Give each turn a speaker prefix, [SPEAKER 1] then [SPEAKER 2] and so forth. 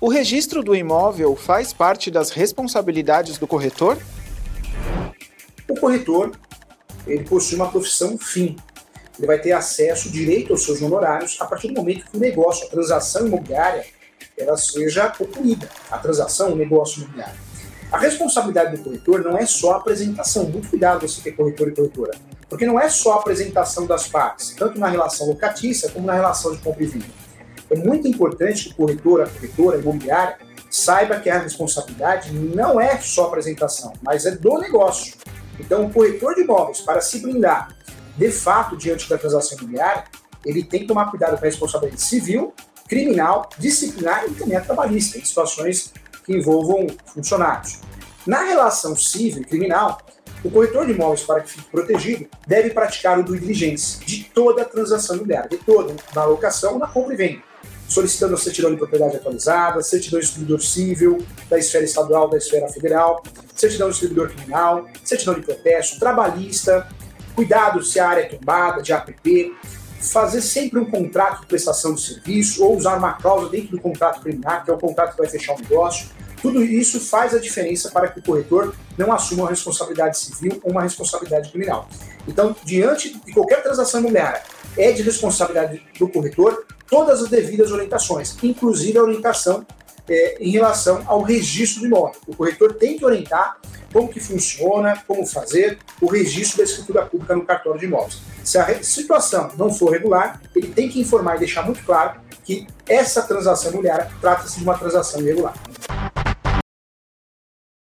[SPEAKER 1] O registro do imóvel faz parte das responsabilidades do corretor?
[SPEAKER 2] O corretor ele possui uma profissão fim. Ele vai ter acesso direito aos seus honorários a partir do momento que o negócio, a transação imobiliária, ela seja concluída. A transação, o negócio imobiliário. A responsabilidade do corretor não é só a apresentação. Muito cuidado você ter corretor e corretora. Porque não é só a apresentação das partes, tanto na relação locatícia como na relação de compra e venda. É muito importante que o corretor, a corretora, a imobiliária, saiba que a responsabilidade não é só apresentação, mas é do negócio. Então, o corretor de imóveis, para se blindar de fato diante da transação imobiliária, ele tem que tomar cuidado com a responsabilidade civil, criminal, disciplinar e também a trabalhista, em situações que envolvam funcionários. Na relação civil e criminal, o corretor de imóveis, para que fique protegido, deve praticar o due diligence de toda a transação imobiliária, de toda, na locação, na compra e venda, solicitando a certidão de propriedade atualizada, certidão de distribuidor civil, da esfera estadual, da esfera federal, certidão de distribuidor criminal, certidão de protesto, trabalhista, cuidado se a área é tombada, de APP, fazer sempre um contrato de prestação de serviço ou usar uma cláusula dentro do contrato preliminar, que é o contrato que vai fechar o negócio. Tudo isso faz a diferença para que o corretor não assuma uma responsabilidade civil ou uma responsabilidade criminal. Então, diante de qualquer transação imobiliária, é de responsabilidade do corretor todas as devidas orientações, inclusive a orientação é, em relação ao registro do imóvel. O corretor tem que orientar como que funciona, como fazer o registro da escritura pública no cartório de imóveis. Se a situação não for regular, ele tem que informar e deixar muito claro que essa transação imobiliária trata-se de uma transação irregular.